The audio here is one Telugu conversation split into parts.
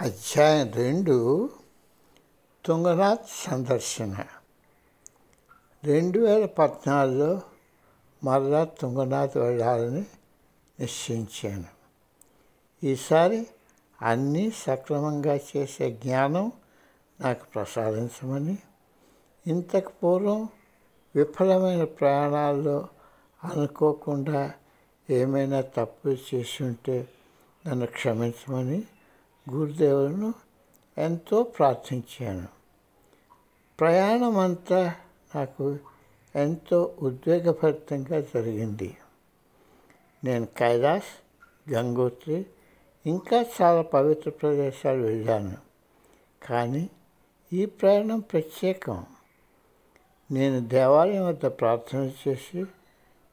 అధ్యాయం రెండు తుంగనాథ్ సందర్శన. రెండు వేల పద్నాలుగులో మరలా తుంగనాథ్ వెళ్ళాలని నిశ్చయించాను. ఈసారి అన్నీ సక్రమంగా చేసే జ్ఞానం నాకు ప్రసాదించమని ఇంతకు పూర్వం విఫలమైన ప్రయాణాల్లో అనుకోకుండా ఏమైనా తప్పులు చేసి ఉంటే నన్ను క్షమించమని గురుదేవులను ఎంతో ప్రార్థించాను. ప్రయాణం అంతా నాకు ఎంతో ఉద్వేగభరితంగా జరిగింది. నేను కైలాస్ గంగోత్రి ఇంకా చాలా పవిత్ర ప్రదేశాలు వెళ్ళాను. కానీ ఈ ప్రయాణం ప్రత్యేకం. నేను దేవాలయం వద్ద ప్రార్థన చేసి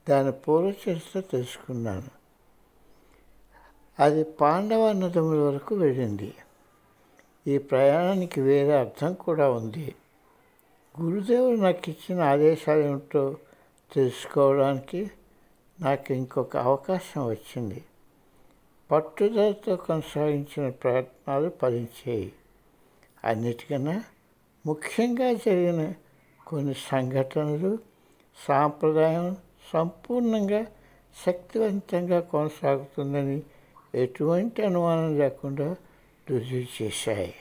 దాని పూర్వ చరిత్ర తెలుసుకున్నాను. అది పాండవ నదముల వరకు వెళ్ళింది. ఈ ప్రయాణానికి వేరే అర్థం కూడా ఉంది. గురుదేవుడు నాకు ఇచ్చిన ఆదేశాలు ఏమిటో తెలుసుకోవడానికి నాకు ఇంకొక అవకాశం వచ్చింది. పట్టుదలతో కొనసాగించిన ప్రయత్నాలు ఫలించాయి. అన్నిటికన్నా ముఖ్యంగా జరిగిన కొన్ని సంఘటనలు సాంప్రదాయం సంపూర్ణంగా శక్తివంతంగా కొనసాగుతుందని ఎటువంటి అనుమానం లేకుండా రుజువు చేశాయి.